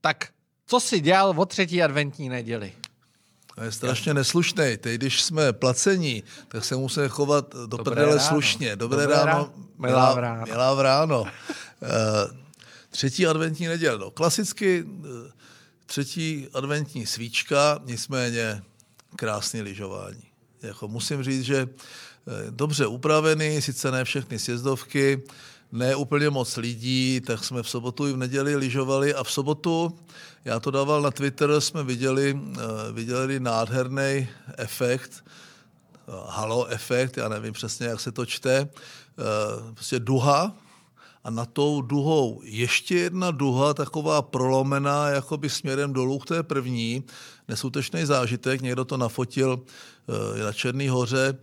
Tak co si dělal o třetí adventní neděli? To je strašně neslušný. Teď, když jsme placení, tak se musíme chovat do Dobré prdele ráno. slušně. Dobré, Dobré ráno, ráno. Milá v ráno. Milá v ráno. Eh, třetí adventní neděl. No, klasicky eh, třetí adventní svíčka, nicméně krásný lyžování. Jako musím říct, že eh, dobře upravený, sice ne všechny sjezdovky, ne úplně moc lidí, tak jsme v sobotu i v neděli lyžovali a v sobotu, já to dával na Twitter, jsme viděli, eh, viděli nádherný efekt, eh, halo efekt, já nevím přesně, jak se to čte, eh, prostě duha, a na tou duhou ještě jedna duha, taková prolomená, jakoby směrem dolů k té první, neskutečný zážitek, někdo to nafotil na Černý hoře,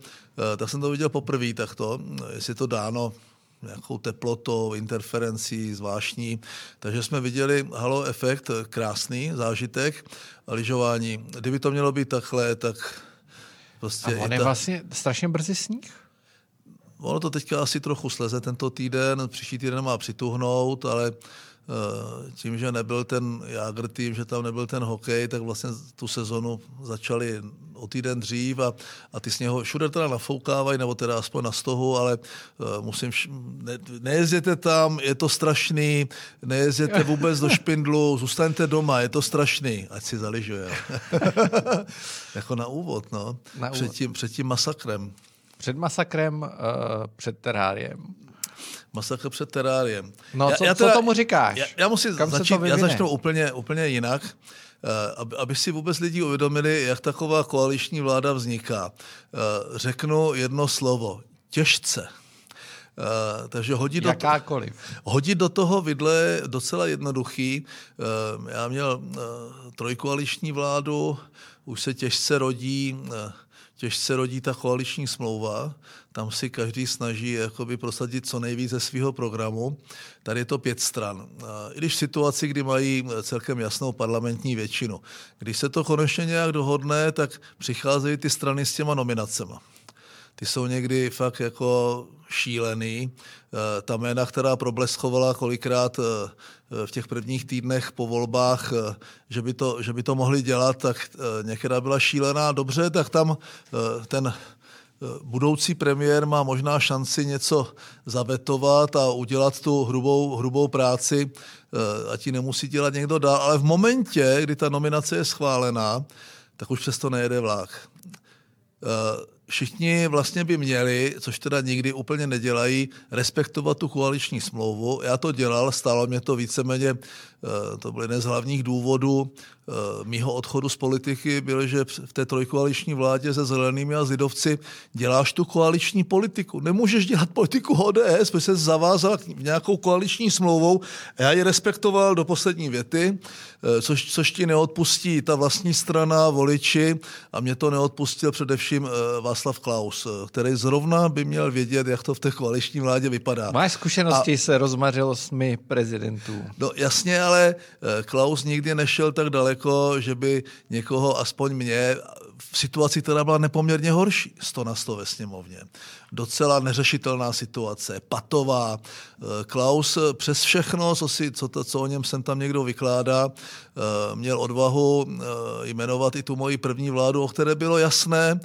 tak jsem to viděl poprvé takto, jestli je to dáno nějakou teplotou, interferencí zvláštní. Takže jsme viděli halo efekt, krásný zážitek a lyžování. Kdyby to mělo být takhle, tak prostě... A on je ta- vlastně strašně brzy sníh. Ono to teďka asi trochu sleze tento týden, příští týden má přituhnout, ale tím, že nebyl ten Jágr tým, že tam nebyl ten hokej, tak vlastně tu sezonu začali o týden dřív a, a ty sněho všude teda nafoukávají, nebo teda aspoň na stohu, ale uh, musím, š- ne, nejezděte tam, je to strašný, nejezděte vůbec do špindlu, zůstaňte doma, je to strašný, ať si zaližuje. jako na úvod, no. Na před, úvod. tím, před tím masakrem. Před masakrem, uh, před teráriem. Masakr před teráriem. No, co- co tomu říkáš? Já, já musím Kam začít, já začnu úplně, úplně jinak, eh, aby, aby si vůbec lidi uvědomili, jak taková koaliční vláda vzniká. Eh, Řeknu jedno slovo. Těžce. Eh, takže hodit do, Jakákoliv. hodit do toho vidle je docela jednoduchý. Eh, Já měl eh, trojkoaliční vládu, už se těžce rodí, těžce rodí ta koaliční smlouva. Tam si každý snaží jakoby prosadit co nejvíce ze svého programu. Tady je to pět stran. I když v situaci, kdy mají eh, celkem jasnou parlamentní většinu. Když se to konečně nějak dohodne, tak přicházejí ty strany s těma nominacema ty jsou někdy fakt jako šílený. Eh, Ta jména, která probleskovala kolikrát eh, v těch prvních týdnech po volbách, eh, že by to, že by to mohli dělat, tak eh, některá byla šílená. Dobře, tak tam eh, ten eh, budoucí premiér má možná šanci něco zavetovat a udělat tu hrubou, hrubou práci, eh, ať ji nemusí dělat někdo dál. Ale v momentě, kdy ta nominace je schválená, tak už přesto nejede vlak. Všichni vlastně by měli, což teda nikdy úplně nedělají, respektovat tu koaliční smlouvu. Já to dělal, stálo mě to víceméně, eh, to byl jeden z hlavních důvodů mýho odchodu z politiky, byl, že v té trojkoaliční vládě se zelenými a zidovci děláš tu koaliční politiku. Nemůžeš dělat politiku ODS, protože se zavázal k- nějakou koaliční smlouvou a já ji respektoval do poslední věty, eh, což, což ti neodpustí ta vlastní strana, voliči a mě to neodpustil především eh, Václav Klaus, eh, který zrovna by měl vědět, jak to v té koaliční vládě vypadá. Máš zkušenosti a... se rozmařilostmi prezidentů. No jasně, ale eh, Klaus nikdy nešel tak daleko, že by někoho, aspoň mě, v situaci, která byla nepoměrně horší, 100 na 100 ve sněmovně. Docela neřešitelná situace, patová. Eh, Klaus eh, přes všechno, co, si, co, to, co o něm sem tam někdo vykládá, eh, měl odvahu jmenovat i tu moji první vládu, o které bylo jasné,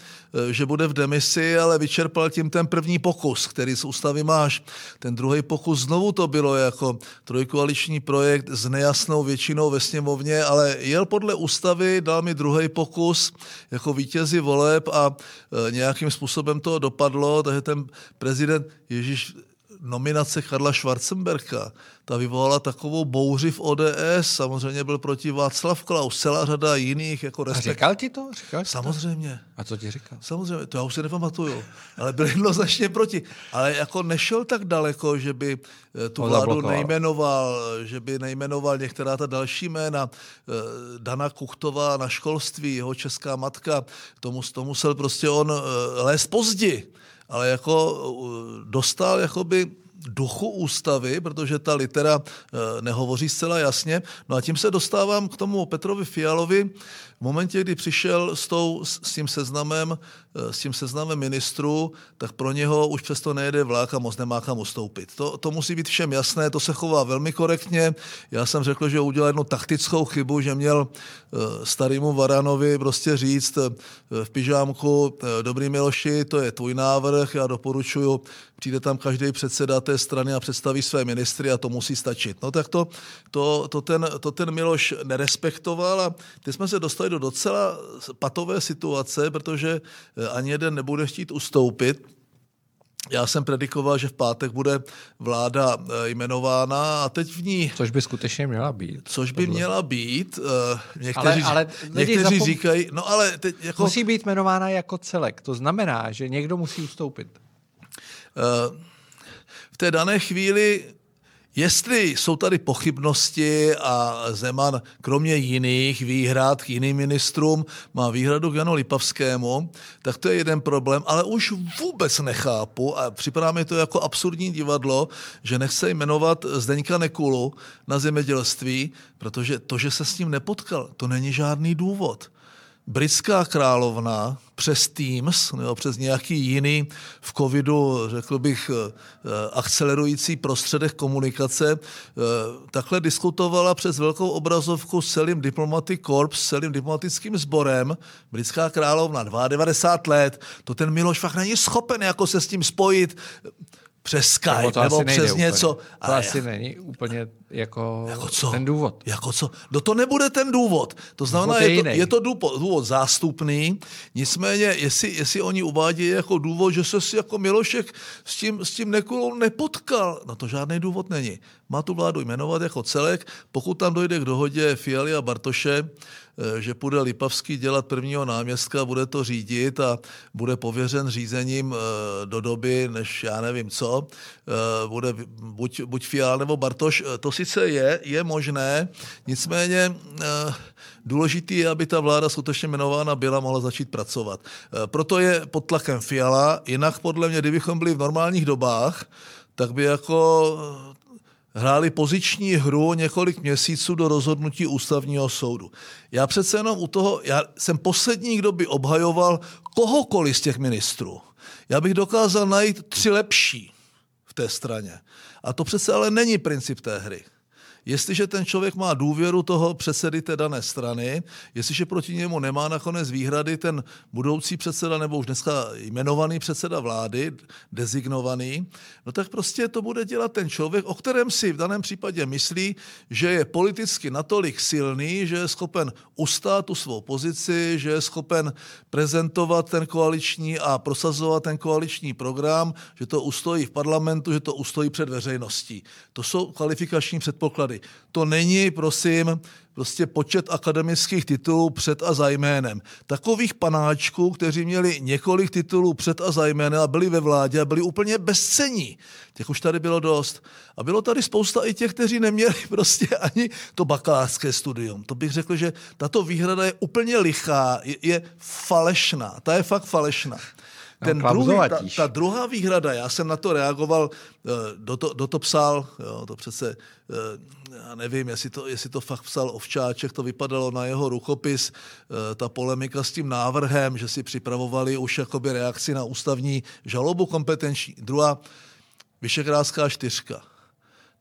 že bude v demisi, ale vyčerpal tím ten první pokus, který z ústavy máš. Ten druhý pokus znovu to bylo jako trojkoaliční projekt s nejasnou většinou ve sněmovně, ale jel podle ústavy, dal mi druhý pokus jako vítězi voleb a nějakým způsobem to dopadlo, takže ten prezident Ježíš nominace Karla Schwarzenberka, ta vyvolala takovou bouři v ODS, samozřejmě byl proti Václav Klaus, celá řada jiných, jako A respekt. říkal ti to? Říkal jsi to? Samozřejmě. A co ti říkal? Samozřejmě, to já už si nepamatuju, ale byl jednoznačně proti. Ale jako nešel tak daleko, že by eh, tu Ho vládu zablokoval. nejmenoval, že by nejmenoval některá ta další jména. Eh, Dana Kuchtová na školství, jeho česká matka, tomu, to musel prostě on eh, lézt pozdě, ale jako eh, dostal jakoby duchu ústavy, protože ta litera nehovoří zcela jasně. No a tím se dostávám k tomu Petrovi Fialovi. V momentě, kdy přišel s, tou, s tím seznamem, s tím seznamem ministrů, tak pro něho už přesto nejede vlák a moc nemá kam ustoupit. To, to musí být všem jasné, to se chová velmi korektně. Já jsem řekl, že udělal jednu taktickou chybu, že měl starýmu Varanovi prostě říct v pyžámku, dobrý Miloši, to je tvůj návrh, já doporučuju, přijde tam každý předseda té strany a představí své ministry a to musí stačit. No tak to, to, to, ten, to ten Miloš nerespektoval a teď jsme se dostali do docela patové situace, protože ani jeden nebude chtít ustoupit, já jsem predikoval, že v pátek bude vláda eh, jmenována a teď v ní... Což by skutečně měla být. Což by tohle. měla být. Eh, někteří, ale, ale někteří zapom... říkají, no ale teď jako... Musí být jmenována jako celek. To znamená, že někdo musí ustoupit. Eh, v té dané chvíli Jestli jsou tady pochybnosti a Zeman kromě jiných výhrad k jiným ministrům má výhradu k Janu Lipavskému, tak to je jeden problém, ale už vůbec nechápu a připadá mi to jako absurdní divadlo, že nechce jmenovat Zdeňka Nekulu na zemědělství, protože to, že se s ním nepotkal, to není žádný důvod britská královna přes Teams nebo přes nějaký jiný v covidu, řekl bych, eh, akcelerující prostředek komunikace, eh, takhle diskutovala přes velkou obrazovku s celým Diplomatic Corps, s celým diplomatickým sborem. Britská královna, 92 let, to ten Miloš fakt není schopen jako se s tím spojit přes Skype nebo, to nebo přes něco. Úplně. To a asi já... není úplně jako, jako co? ten důvod. Jako co? No to nebude ten důvod. To znamená, důvod je, je, to, je to důvod, důvod zástupný, nicméně, jestli, jestli oni uvádějí jako důvod, že se si jako Milošek s tím, s tím Nekulou nepotkal, no to žádný důvod není. Má tu vládu jmenovat jako celek, pokud tam dojde k dohodě Fialy a Bartoše, Eh, že půjde Lipavský dělat prvního náměstka, bude to řídit a bude pověřen řízením eh, do doby, než já nevím co, eh, bude buď, buď Fiala nebo Bartoš. To sice je, je možné, nicméně důležitý je, aby ta vláda skutečně jmenována byla, mohla začít pracovat. Proto je pod tlakem Fiala, jinak podle mě, kdybychom byli v normálních dobách, tak by jako hráli poziční hru několik měsíců do rozhodnutí ústavního soudu. Já přece jenom u toho, já jsem poslední, kdo by obhajoval kohokoliv z těch ministrů. Já bych dokázal najít tři lepší té straně. A to přece ale není princip té hry. Jestliže ten člověk má důvěru toho předsedy té dané strany, jestliže proti němu nemá nakonec výhrady ten budoucí předseda nebo už dneska jmenovaný předseda vlády, dezignovaný, no tak prostě to bude dělat ten člověk, o kterém si v daném případě myslí, že je politicky natolik silný, že je schopen ustát tu svou pozici, že je schopen prezentovat ten koaliční a prosazovat ten koaliční program, že to ustojí v parlamentu, že to ustojí před veřejností. To jsou kvalifikační předpoklady tady. To není, prosím, prostě počet akademických titulů před a za jménem. Takových panáčků, kteří měli několik titulů před a za jménem a byli ve vládě a byli úplně bezcení. Těch už tady bylo dost. A bylo tady spousta i těch, kteří neměli prostě ani to bakalářské studium. To bych řekl, že tato výhrada je úplně lichá, je, je falešná. Ta je fakt falešná. Ten druhý, ta, ta druhá výhrada, já jsem na to reagoval, eh, do to, do to psal, jo, to přece, eh, já nevím, jestli to, jestli to fakt psal Ovčáček, to vypadalo na jeho rukopis, eh, ta polemika s tím návrhem, že si připravovali už jakoby reakci na ústavní žalobu kompetenční. Druhá, Vyšegrádská čtyřka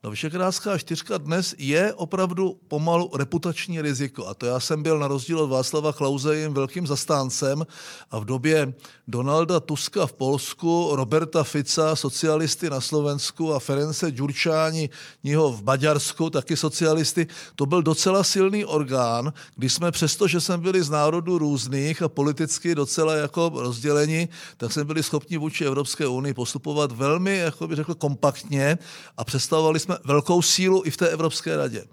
No Vyšegrádská čtyřka dnes je opravdu pomalu reputační riziko. A to já jsem byl na rozdíl od Václava Klauze jim velkým zastáncem a v době Donalda Tuska v Polsku, Roberta Fica, socialisty na Slovensku a Ference Ďurčáni, něho v Maďarsku, taky socialisty, to byl docela silný orgán, když jsme přesto, že jsme byli z národů různých a politicky docela jako rozděleni, tak jsme byli schopni vůči Evropské unii postupovat velmi, jako bych řekl, kompaktně a představovali jsme velkou sílu i v té Evropské radě.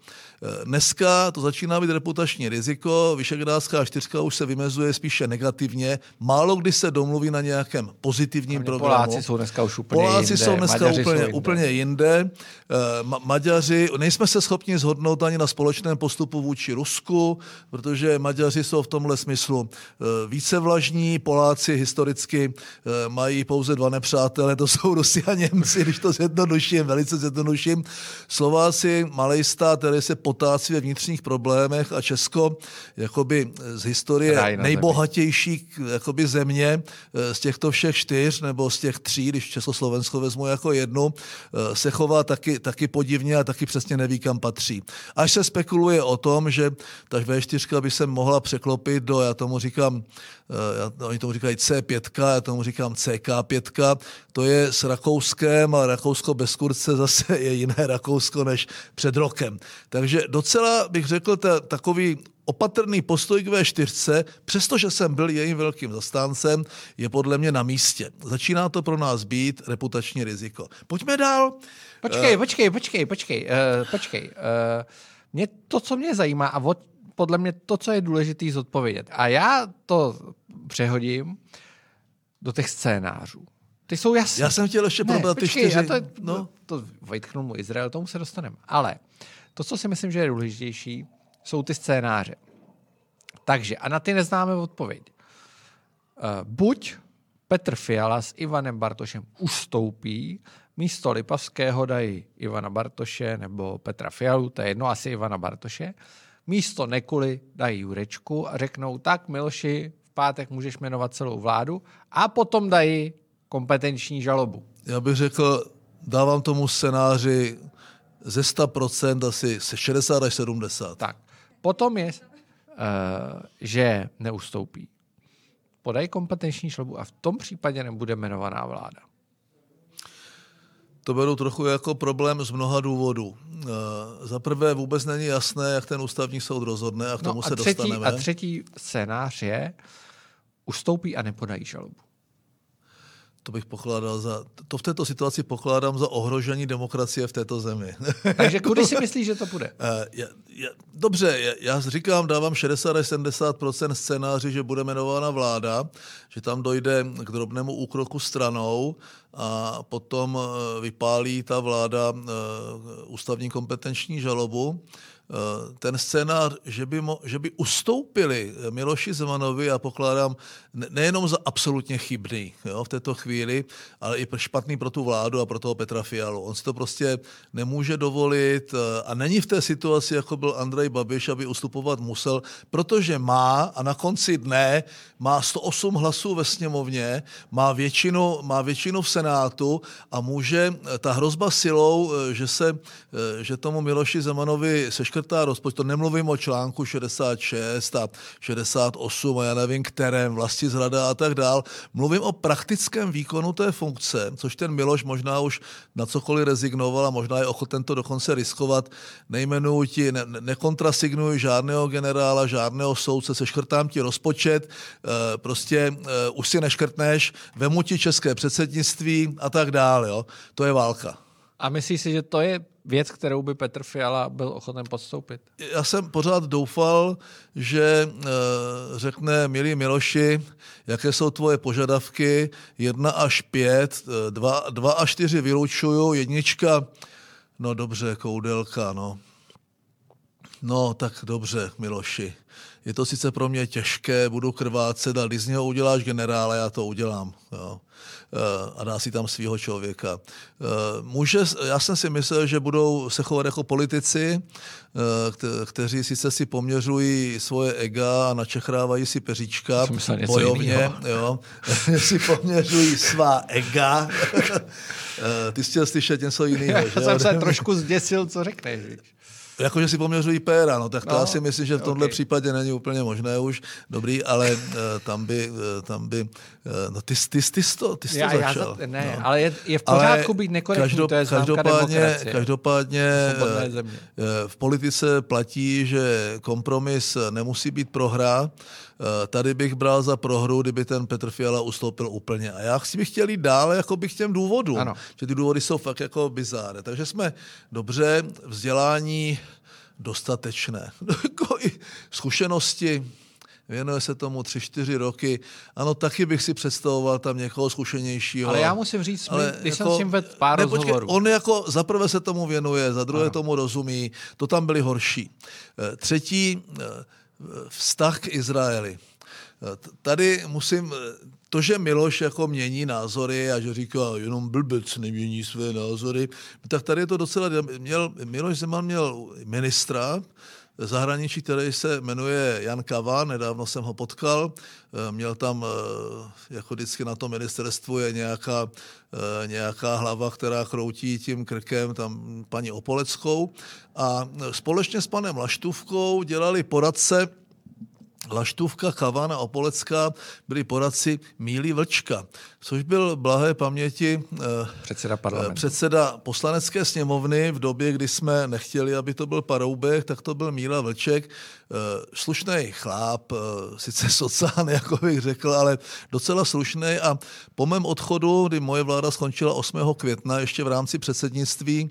Dneska to začíná být reputační riziko, Vyšegrádská čtyřka už se vymezuje spíše negativně, málo kdy se domluví na nějakém pozitivním programu. Poláci jsou dneska už úplně Poláci jinde, jsou dneska Maďaři úplně, jsou jinde. úplně jinde. Eh, Ma- Maďaři, nejsme se schopni zhodnout ani na společném postupu vůči Rusku, protože Maďaři jsou v tomhle smyslu eh, více vlažní, Poláci historicky eh, mají pouze dva nepřátelé, to jsou Rusi a Němci, když to zjednoduším, velice zjednoduším. Slováci, malý stát, který se potácí ve vnitřních problémech a Česko, jakoby z historie Ráj nejbohatější jakoby země eh, z těchto všech čtyř nebo z těch tří, když Československo vezmu jako jednu, eh, se chová taky, taky podivně a taky přesně neví, kam patří. Až se spekuluje o tom, že ta V4 by se mohla překlopit do, já tomu říkám, eh, já, oni tomu říkají C5, já tomu říkám CK5, to je s Rakouskem a Rakousko bez kurce zase je jiné Rakousko než před rokem. Takže docela bych řekl, ta, takový opatrný postoj k V4, přestože jsem byl jejím velkým zastáncem, je podle mě na místě. Začíná to pro nás být reputační riziko. Pojďme dál. Počkej, počkej, počkej, počkej, uh, počkej. Uh, mě to, co mě zajímá a od, podle mě to, co je důležité zodpovědět. A já to přehodím do těch scénářů. Ty jsou jasné. Já jsem chtěl ještě probrat ty čtyři. já to, no. to vytknul mu Izrael, tomu se dostaneme. Ale to, co si myslím, že je důležitější, jsou ty scénáře. Takže, a na ty neznáme odpověď. Uh, buď Petr Fiala s Ivanem Bartošem ustoupí, místo Lipavského dají Ivana Bartoše nebo Petra Fialu, to je jedno, asi Ivana Bartoše, místo Nekuly dají Jurečku a řeknou, tak Miloši, v pátek můžeš jmenovat celou vládu a potom dají kompetenční žalobu. Já bych řekl, dávám tomu scénáři ze 100% asi se 60 až 70. Tak, potom je, uh, že neustoupí. Podají kompetenční žalobu a v tom případě nebude jmenovaná vláda. To beru trochu jako problém z mnoha důvodů. Uh, Za prvé vůbec není jasné, jak ten ústavní soud rozhodne a k tomu No a se třetí, dostaneme. a třetí scénář je, ustoupí a nepodají žalobu. To bych pokládal za, to v této situaci pokládám za ohrožení demokracie v této zemi. Takže kudy si myslíš, že to bude? Eh, já, já, dobře, já, já říkám, dávám 60 až 70% scénáři, že bude jmenována vláda, že tam dojde k drobnému úkroku stranou a potom eh, vypálí ta vláda eh, ústavní kompetenční žalobu. Eh, Ten scénář, že by, mo, že by ustoupili Miloši Zemanovi, já pokládám ne, nejenom za absolutně chybný jo, v této chvíli, ale i špatný pro tu vládu a pro toho Petra Fialu. On si to prostě nemůže dovolit a není v té situaci, jako byl Andrej Babiš, aby ustupovat musel, protože má a na konci dne má 108 hlasů ve sněmovně, má většinu, má většinu v Senátu a může eh, ta hrozba silou, eh, že se, eh, že tomu Miloši Zemanovi seškrtá rozpočet, to nemluvím o článku 66 a 68 a já nevím kterém, vlasti zrada a tak dál. Mluvím o praktickém výkonu té funkce, což ten Miloš možná už na cokoliv rezignoval a možná je ochoten to dokonce riskovat. Nejmenuji ti, ne, nekontrasignuji žádného generála, žádného soudce, seškrtám ti rozpočet, prostě už si neškrtneš, vemu ti české předsednictví a tak dále. Jo. To je válka. A myslíš si, že to je věc, kterou by Petr Fiala byl ochoten podstoupit? já jsem pořád doufal, že e, řekne, milí Miloši, jaké jsou tvoje požadavky, jedna až pět, e, dva, dva až čtyři vylučuju, jednička, no dobře, koudelka, no. No, tak dobře, Miloši. Je to sice pro mě těžké, budu krvácet, ale když z něho uděláš generála, já to udělám. Jo. E, A dá si tam svého člověka. E, Může, já jsem si myslel, že budou se chovat jako politici, e, kte- kteří sice si poměřují svoje ega a načechrávají si peříčka bojovně, jo, si poměřují svá ega. Ty jsi chtěl slyšet něco jiného, Já že? jsem se trošku zděsil, co řekneš. víš. Jakože si poměřují péra, no tak to No, asi myslím, že v tomhle ok. případě není úplně možné už. Dobrý, ale uh, tam by, uh, tam by, uh, no ty, ty, ty, ty, jsi to, ty jsi Já, to já začal. za, ne, no. ale je, je v pořádku být nekorektní, to je každopádně, demokracie. každopádně v politice platí, že kompromis nemusí být prohra. Eh, Tady bych bral za prohru, kdyby ten Petr Fiala ustoupil úplně. A já bych chtěl jít dále jako bych k těm důvodům, Ano. že ty důvody jsou fakt jako bizáre. Takže jsme dobře, vzdělání dostatečné. Jako i zkušenosti, věnuje se tomu tři, čtyři roky. Ano, taky bych si představoval tam někoho zkušenějšího. Ale já musím říct, ale když jako, jsem s tím vedl pár ne, počkej, rozhovorů. On jako za prvé se tomu věnuje, za druhé ano. tomu rozumí, to tam byly horší. Eh, třetí, eh, vztah k Izraeli. Tady musím, to, že Miloš jako mění názory a že říká, jenom blbec nemění své názory, tak tady je to docela, měl, Miloš Zeman měl ministra, zahraničí, který se jmenuje Jan Kava, nedávno jsem ho potkal, eh, měl tam, eh, jako vždycky na tom ministerstvu je nějaká, eh, nějaká hlava, která kroutí tím krkem, tam paní Opoleckou. A společně s panem Laštůvkou dělali poradce Laštůvka, Kavana, Opolecká byli poradci Míly Vlčka, což byl blahé paměti eh, předseda, parlamentu. předseda poslanecké sněmovny v době, kdy jsme nechtěli, aby to byl Paroubek, tak to byl Míla Vlček, eh, slušný chláp, eh, sice socán, jako bych řekl, ale docela slušný a po mém odchodu, kdy moje vláda skončila 8. května, ještě v rámci předsednictví,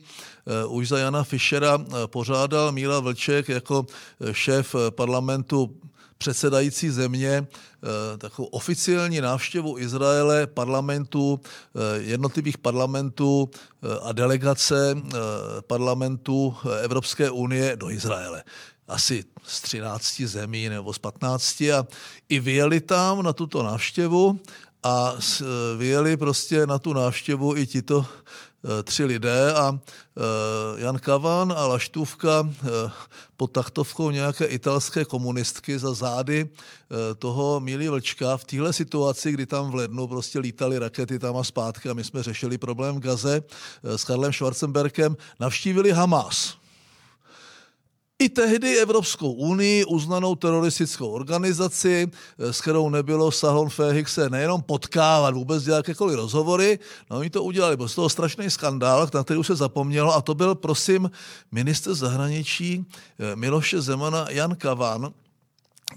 už za Jana Fischera pořádal Míla Vlček jako šéf parlamentu předsedající země eh, takovou oficiální návštěvu Izraele, parlamentů, eh, jednotlivých parlamentů eh, a delegace parlamentů Evropské unie do Izraele. Asi z 13 zemí nebo z 15 a i vyjeli tam na tuto návštěvu a vyjeli prostě na tu návštěvu i tito tři lidé a eh, Jan Kavan a Laštůvka eh, pod taktovkou nějaké italské komunistky za zády toho Míli Vlčka. V téhle situaci, kdy tam v lednu prostě lítaly rakety tam a zpátky a my jsme řešili problém v Gaze s Karlem Schwarzenbergem, navštívili Hamas i tehdy Evropskou unii uznanou teroristickou organizaci, eh, s kterou nebylo Sahlon Féhik se nejenom potkávat, vůbec dělat jakékoliv rozhovory, no oni to udělali, byl z toho strašný skandál, na který už se zapomnělo a to byl, prosím, minister zahraničí eh, Miloše Zemana Jan Kavan,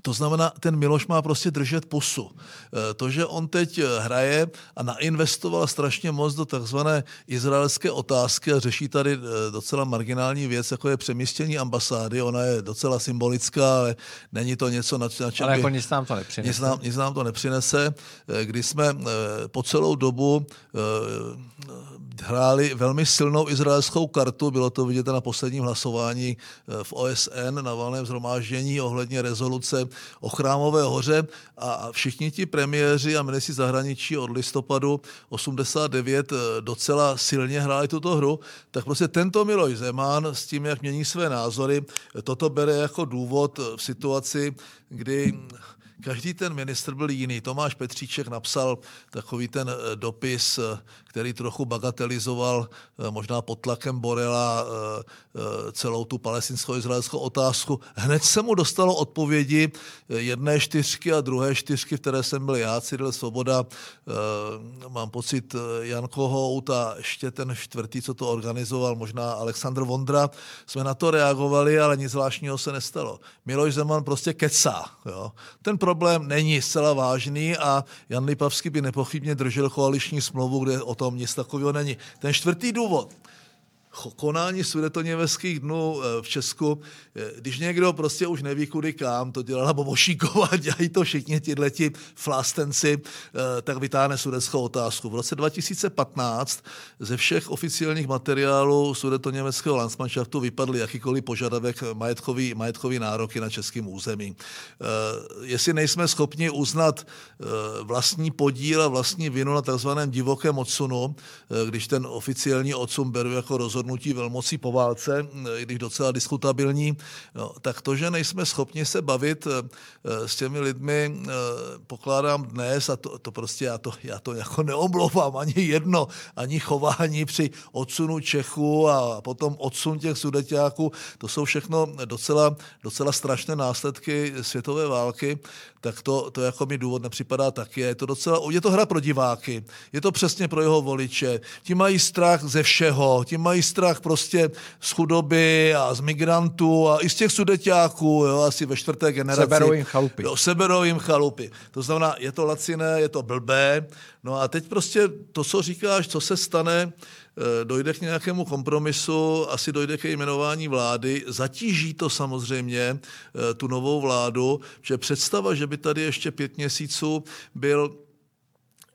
to znamená, ten Miloš má prostě držet pusu. E, to, že on teď hraje a nainvestoval strašně moc do takzvané izraelské otázky a řeší tady e, docela marginální věc, jako je přemístění ambasády, ona je docela symbolická, ale není to něco, na, na čem Ale jako nic nám to nepřinese. Nic nám, nic nám to nepřinese. E, když jsme po celou dobu hráli velmi silnou izraelskou kartu, bylo to vidět na posledním hlasování v OSN na valném zhromáždění ohledně rezoluce o Chrámové hoře a všichni ti premiéři a ministři zahraničí od listopadu 89 eh, docela silně hráli tuto hru, tak prostě tento Miloš Zeman s tím, jak mění své názory, toto bere jako důvod v situaci, kdy každý ten ministr byl jiný. Tomáš Petříček napsal takový ten eh, dopis, eh, který trochu bagatelizoval eh, možná pod tlakem Borela celou tu palestinsko-izraelskou otázku. Hned se mu dostalo odpovědi jedné čtyřky a druhé čtyřky, v které jsem byl já, Cyril Svoboda, mám pocit Jan Kohout a ještě ten čtvrtý, co to organizoval, možná Aleksandr Vondra, jsme na to reagovali, ale nic zvláštního se nestalo. Miloš Zeman prostě kecá. Jo. Ten pro problém není zcela vážný a Jan Lipavský by nepochybně držel koaliční smlouvu, kde o tom nic takového není. Ten čtvrtý důvod, konání sudetoněmeckých dnů eh, v Česku, eh, když někdo prostě už neví kudy kam, to dělala Bobošíková, dělají to všichni tihleti flástenci, eh, tak vytáhne sudeckou otázku. V roce 2015 ze všech oficiálních materiálů sudetoněmeckého Landsmannschaftu vypadly jakýkoliv požadavek majetkový, majetkový nároky na českém území. Jestli nejsme schopni uznat vlastní podíl a vlastní vinu na takzvaném divokém odsunu, když ten oficiální odsun beru jako rozhodnutí rozhodnutí velmocí po válce, i když docela diskutabilní, no, tak to, že nejsme schopni se bavit eh, s těmi lidmi, eh, pokládám dnes, a to, to prostě já to, já to jako neomlouvám ani jedno, ani chování při odsunu Čechů a potom odsun těch sudeťáků, to jsou všechno docela, docela strašné následky světové války, tak to, to jako mi důvod nepřipadá taky. Je to docela, je to hra pro diváky, je to přesně pro jeho voliče. Ti mají strach ze všeho, ti mají strach prostě z chudoby a z migrantů a i z těch sudeťáků, jo, asi ve čtvrté generaci. Seberou jim chalupy. Jo, seberou jim chalupy. To znamená, je to laciné, je to blbé. No a teď prostě to, co říkáš, co se stane, eh, dojde k nějakému kompromisu, asi dojde ke jmenování vlády, zatíží to samozřejmě eh, tu novou vládu, že představa, že by tady ještě pět měsíců byl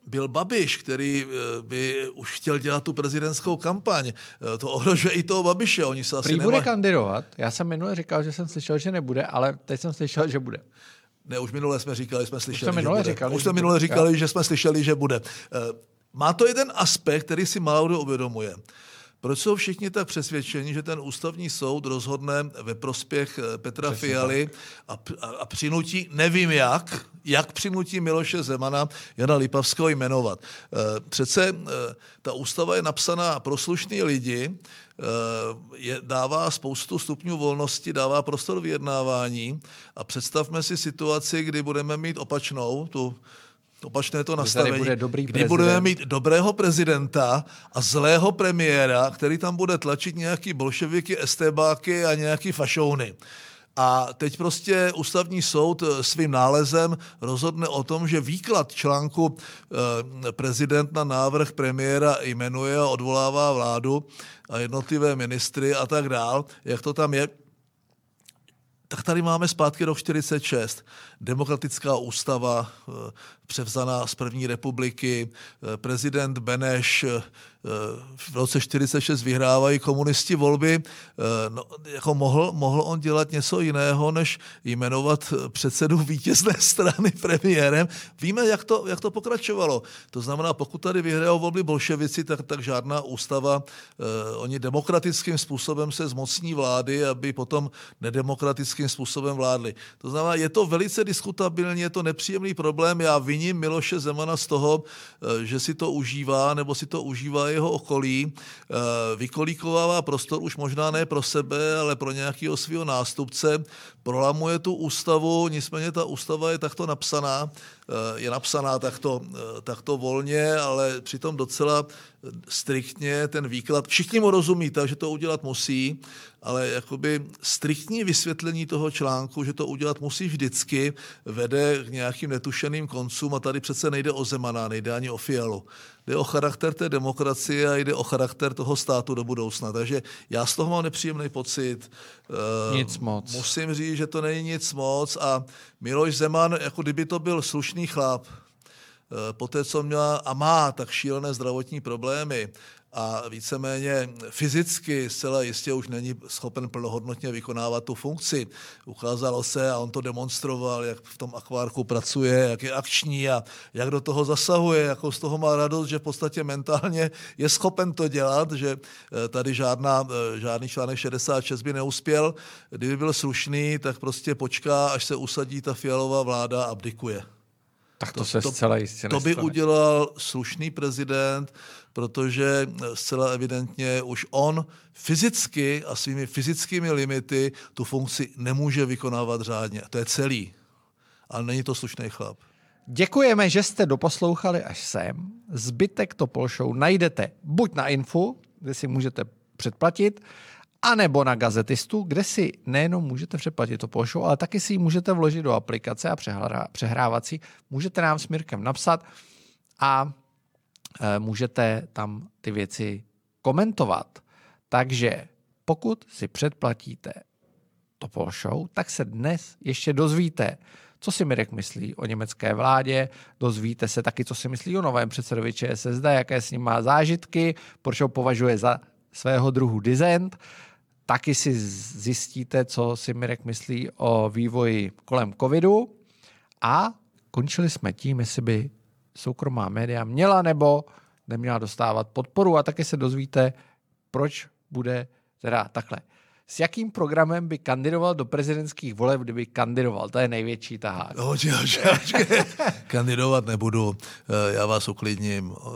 byl Babiš, který eh, by už chtěl dělat tu prezidentskou kampaň. To ohrožuje i toho Babiše. Oni se asi Prý bude kandidovat. Já jsem minule říkal, že jsem slyšel, že nebude, ale teď jsem slyšel, že bude. Ne, už minule jsme říkali, jsme slyšeli, už jsme minule že bude. Říkali, už jsme minule říkali, že jsme slyšeli, že bude. Má to jeden aspekt, který si málo kdo uvědomuje. Proč jsou všichni tak přesvědčeni, že ten ústavní soud rozhodne ve prospěch eh, Petra Přesně Fialy a, a, a přinutí, nevím jak, jak přinutí Miloše Zemana Jana Lipavského jmenovat. Eh, přece eh, ta ústava je napsaná pro slušný lidi, je, dává spoustu stupňů volnosti, dává prostor vyjednávání a představme si situaci, kdy budeme mít opačnou, tu opačné to nastavení, bude dobrý kdy prezident. budeme mít dobrého prezidenta a zlého premiéra, který tam bude tlačit nějaký bolševiky, estébáky a nějaký fašouny. A teď prostě ústavní soud svým nálezem rozhodne o tom, že výklad článku eh, prezident na návrh premiéra jmenuje a odvolává vládu a jednotlivé ministry a tak dál, jak to tam je, tak tady máme zpátky rok 46. Demokratická ústava eh, převzaná z první republiky, eh, prezident Beneš eh, v roce 46 vyhrávají komunisti volby. No, jako mohl, mohl on dělat něco jiného, než jmenovat předsedu vítězné strany premiérem. Víme, jak to, jak to pokračovalo. To znamená, pokud tady vyhrajou volby bolševici, tak, tak žádná ústava, oni demokratickým způsobem se zmocní vlády, aby potom nedemokratickým způsobem vládli. To znamená, je to velice diskutabilní, je to nepříjemný problém. Já viním Miloše Zemana z toho, eh, že si to užívá, nebo si to užívá jeho okolí. Eh, vykolíkovává prostor už možná ne pro sebe, ale pro nějakého svého nástupce. Prolamuje tu ústavu, nicméně ta ústava je takto napsaná, je napsaná takto, takto volně, ale přitom docela striktně ten výklad, všichni mu rozumí, takže to udělat musí, ale jakoby striktní vysvětlení toho článku, že to udělat musí vždycky, vede k nějakým netušeným koncům a tady přece nejde o Zemana, nejde ani o Fialu. Jde o charakter té demokracie a jde o charakter toho státu do budoucna. Takže já z toho mám nepříjemný pocit. Nic moc. Musím říct, že to není nic moc a Miloš Zeman, jako kdyby to byl slušný chlap, Eh, poté, co měla a má tak šílené zdravotní problémy a víceméně fyzicky zcela jistě už není schopen plnohodnotně vykonávat tu funkci. Ukázalo se a on to demonstroval, jak v tom akvárku pracuje, jak je akční a jak do toho zasahuje, jako z toho má radost, že v podstatě mentálně je schopen to dělat, že eh, tady žádná, eh, žádný článek 66 by neuspěl. Kdyby byl slušný, tak prostě počká, až se usadí ta fialová vláda a abdikuje. Tak to, to se zcela jistě To by nestane. udělal slušný prezident, protože zcela evidentně už on fyzicky a svými fyzickými limity tu funkci nemůže vykonávat řádně. To je celý. Ale není to slušný chlap. Děkujeme, že jste doposlouchali až sem. Zbytek Topol Show najdete buď na Infu, kde si můžete předplatit, anebo na gazetistu, kde si nejenom můžete přeplatit to pošou, ale taky si ji můžete vložit do aplikace a přehrávací. Můžete nám s Mirkem napsat a můžete tam ty věci komentovat. Takže pokud si předplatíte Topol Show, tak se dnes ještě dozvíte, co si Mirek myslí o německé vládě, dozvíte se taky, co si myslí o novém předsedovi ČSSD, jaké s ním má zážitky, proč ho považuje za svého druhu dizent. Taky si zjistíte, co si Mirek myslí o vývoji kolem covidu. A končili jsme tím, jestli by soukromá média měla nebo neměla dostávat podporu a taky se dozvíte, proč bude teda takhle s jakým programem by kandidoval do prezidentských voleb, kdyby kandidoval? To je největší tahák. No, Kandidovat nebudu, eh, já vás uklidním. Eh,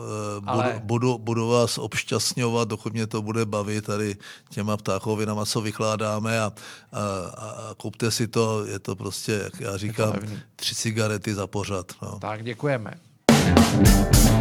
Ale... Budu, budu vás obšťastňovat, dokud mě to bude bavit tady těma ptákovinama, co vykládáme a, a, a kupte si to, je to prostě, jak já říkám, tři cigarety za pořad. No. Tak děkujeme. Bye.